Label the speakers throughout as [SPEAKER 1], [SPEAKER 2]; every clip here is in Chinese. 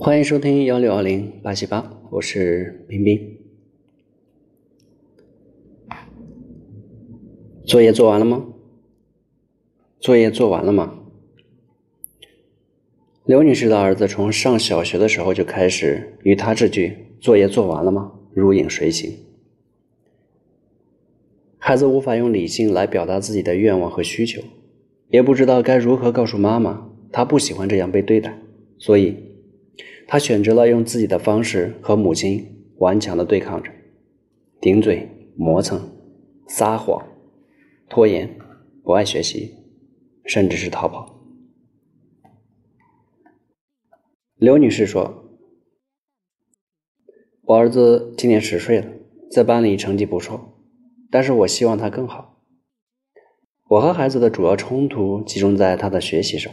[SPEAKER 1] 欢迎收听幺六二零八七八，我是冰冰。作业做完了吗？作业做完了吗？刘女士的儿子从上小学的时候就开始与她这句“作业做完了吗”如影随形。孩子无法用理性来表达自己的愿望和需求，也不知道该如何告诉妈妈他不喜欢这样被对待，所以。他选择了用自己的方式和母亲顽强的对抗着，顶嘴、磨蹭、撒谎、拖延、不爱学习，甚至是逃跑。刘女士说：“我儿子今年十岁了，在班里成绩不错，但是我希望他更好。我和孩子的主要冲突集中在他的学习上，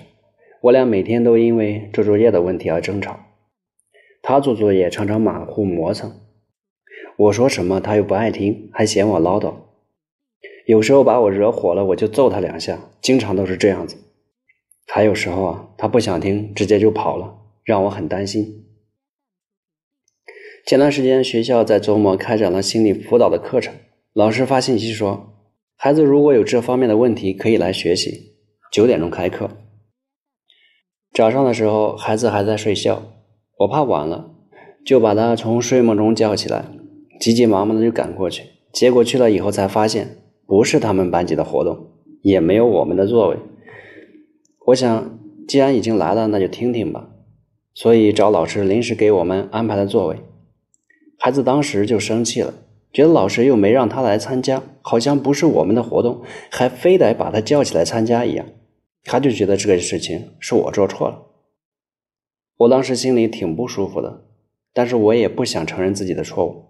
[SPEAKER 1] 我俩每天都因为做作业的问题而争吵。”他做作业常常马虎磨蹭，我说什么他又不爱听，还嫌我唠叨。有时候把我惹火了，我就揍他两下，经常都是这样子。还有时候啊，他不想听，直接就跑了，让我很担心。前段时间学校在周末开展了心理辅导的课程，老师发信息说，孩子如果有这方面的问题，可以来学习。九点钟开课。早上的时候，孩子还在睡觉。我怕晚了，就把他从睡梦中叫起来，急急忙忙的就赶过去。结果去了以后才发现，不是他们班级的活动，也没有我们的座位。我想，既然已经来了，那就听听吧。所以找老师临时给我们安排了座位。孩子当时就生气了，觉得老师又没让他来参加，好像不是我们的活动，还非得把他叫起来参加一样。他就觉得这个事情是我做错了。我当时心里挺不舒服的，但是我也不想承认自己的错误。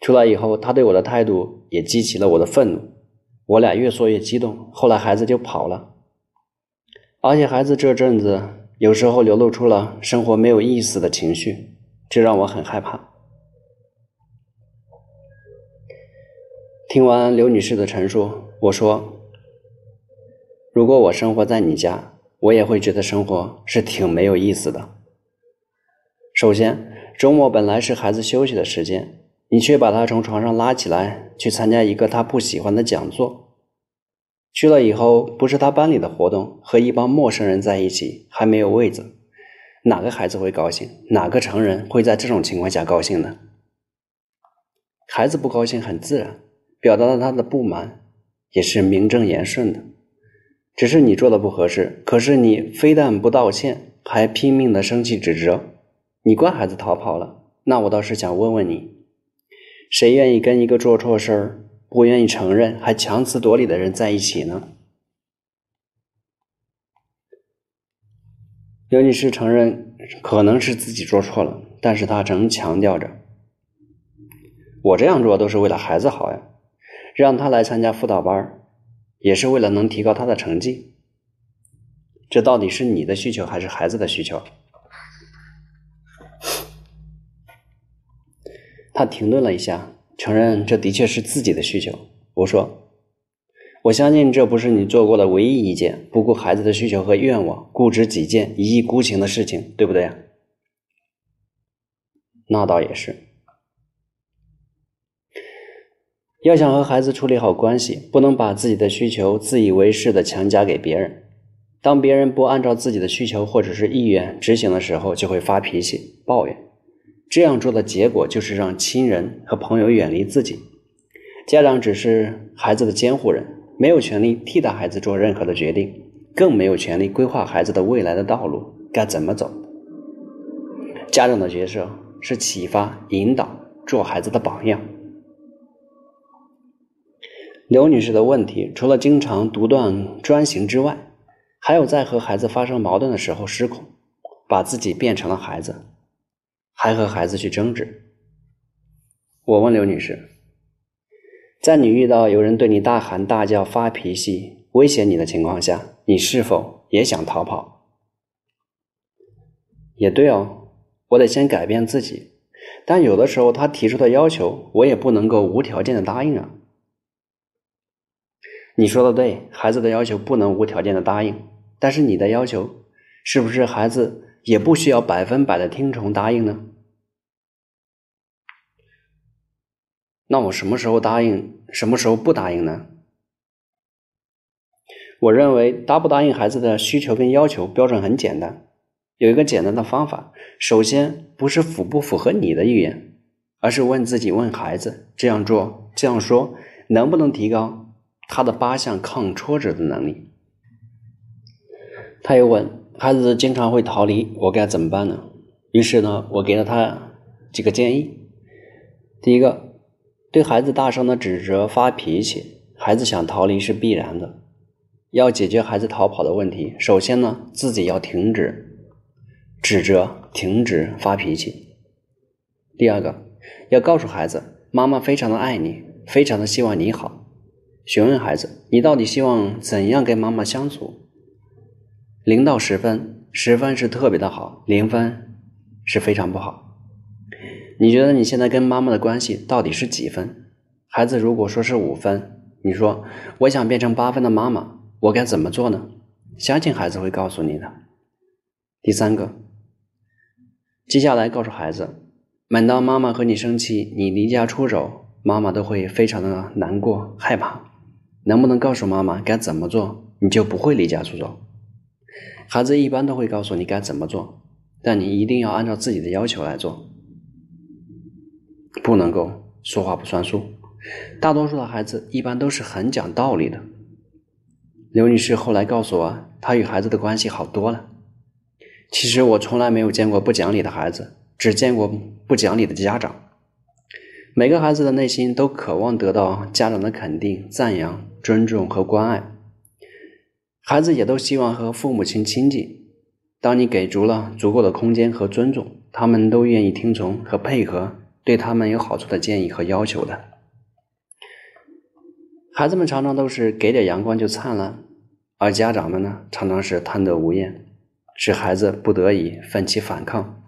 [SPEAKER 1] 出来以后，他对我的态度也激起了我的愤怒，我俩越说越激动。后来孩子就跑了，而且孩子这阵子有时候流露出了生活没有意思的情绪，这让我很害怕。听完刘女士的陈述，我说：“如果我生活在你家。”我也会觉得生活是挺没有意思的。首先，周末本来是孩子休息的时间，你却把他从床上拉起来去参加一个他不喜欢的讲座。去了以后，不是他班里的活动，和一帮陌生人在一起，还没有位子，哪个孩子会高兴？哪个成人会在这种情况下高兴呢？孩子不高兴很自然，表达了他的不满，也是名正言顺的。只是你做的不合适，可是你非但不道歉，还拼命的生气指责，你怪孩子逃跑了。那我倒是想问问你，谁愿意跟一个做错事儿、不愿意承认还强词夺理的人在一起呢？刘女士承认可能是自己做错了，但是她仍强调着：“我这样做都是为了孩子好呀，让他来参加辅导班。”也是为了能提高他的成绩，这到底是你的需求还是孩子的需求？他停顿了一下，承认这的确是自己的需求。我说：“我相信这不是你做过的唯一一件不顾孩子的需求和愿望、固执己见、一意孤行的事情，对不对？”那倒也是。要想和孩子处理好关系，不能把自己的需求自以为是的强加给别人。当别人不按照自己的需求或者是意愿执行的时候，就会发脾气、抱怨。这样做的结果就是让亲人和朋友远离自己。家长只是孩子的监护人，没有权利替代孩子做任何的决定，更没有权利规划孩子的未来的道路该怎么走。家长的角色是启发、引导，做孩子的榜样。刘女士的问题，除了经常独断专行之外，还有在和孩子发生矛盾的时候失控，把自己变成了孩子，还和孩子去争执。我问刘女士，在你遇到有人对你大喊大叫、发脾气、威胁你的情况下，你是否也想逃跑？也对哦，我得先改变自己，但有的时候他提出的要求，我也不能够无条件的答应啊。你说的对，孩子的要求不能无条件的答应，但是你的要求是不是孩子也不需要百分百的听从答应呢？那我什么时候答应，什么时候不答应呢？我认为答不答应孩子的需求跟要求标准很简单，有一个简单的方法。首先不是符不符合你的意愿，而是问自己问孩子这样做这样说能不能提高他的八项抗挫折的能力。他又问孩子经常会逃离，我该怎么办呢？于是呢，我给了他几个建议。第一个。对孩子大声的指责、发脾气，孩子想逃离是必然的。要解决孩子逃跑的问题，首先呢，自己要停止指责，停止发脾气。第二个，要告诉孩子，妈妈非常的爱你，非常的希望你好。询问孩子，你到底希望怎样跟妈妈相处？零到十分，十分是特别的好，零分是非常不好。你觉得你现在跟妈妈的关系到底是几分？孩子如果说是五分，你说我想变成八分的妈妈，我该怎么做呢？相信孩子会告诉你的。第三个，接下来告诉孩子，每当妈妈和你生气，你离家出走，妈妈都会非常的难过、害怕。能不能告诉妈妈该怎么做，你就不会离家出走？孩子一般都会告诉你该怎么做，但你一定要按照自己的要求来做。不能够说话不算数，大多数的孩子一般都是很讲道理的。刘女士后来告诉我，她与孩子的关系好多了。其实我从来没有见过不讲理的孩子，只见过不讲理的家长。每个孩子的内心都渴望得到家长的肯定、赞扬、尊重和关爱，孩子也都希望和父母亲亲近。当你给足了足够的空间和尊重，他们都愿意听从和配合。对他们有好处的建议和要求的，孩子们常常都是给点阳光就灿烂，而家长们呢，常常是贪得无厌，使孩子不得已奋起反抗，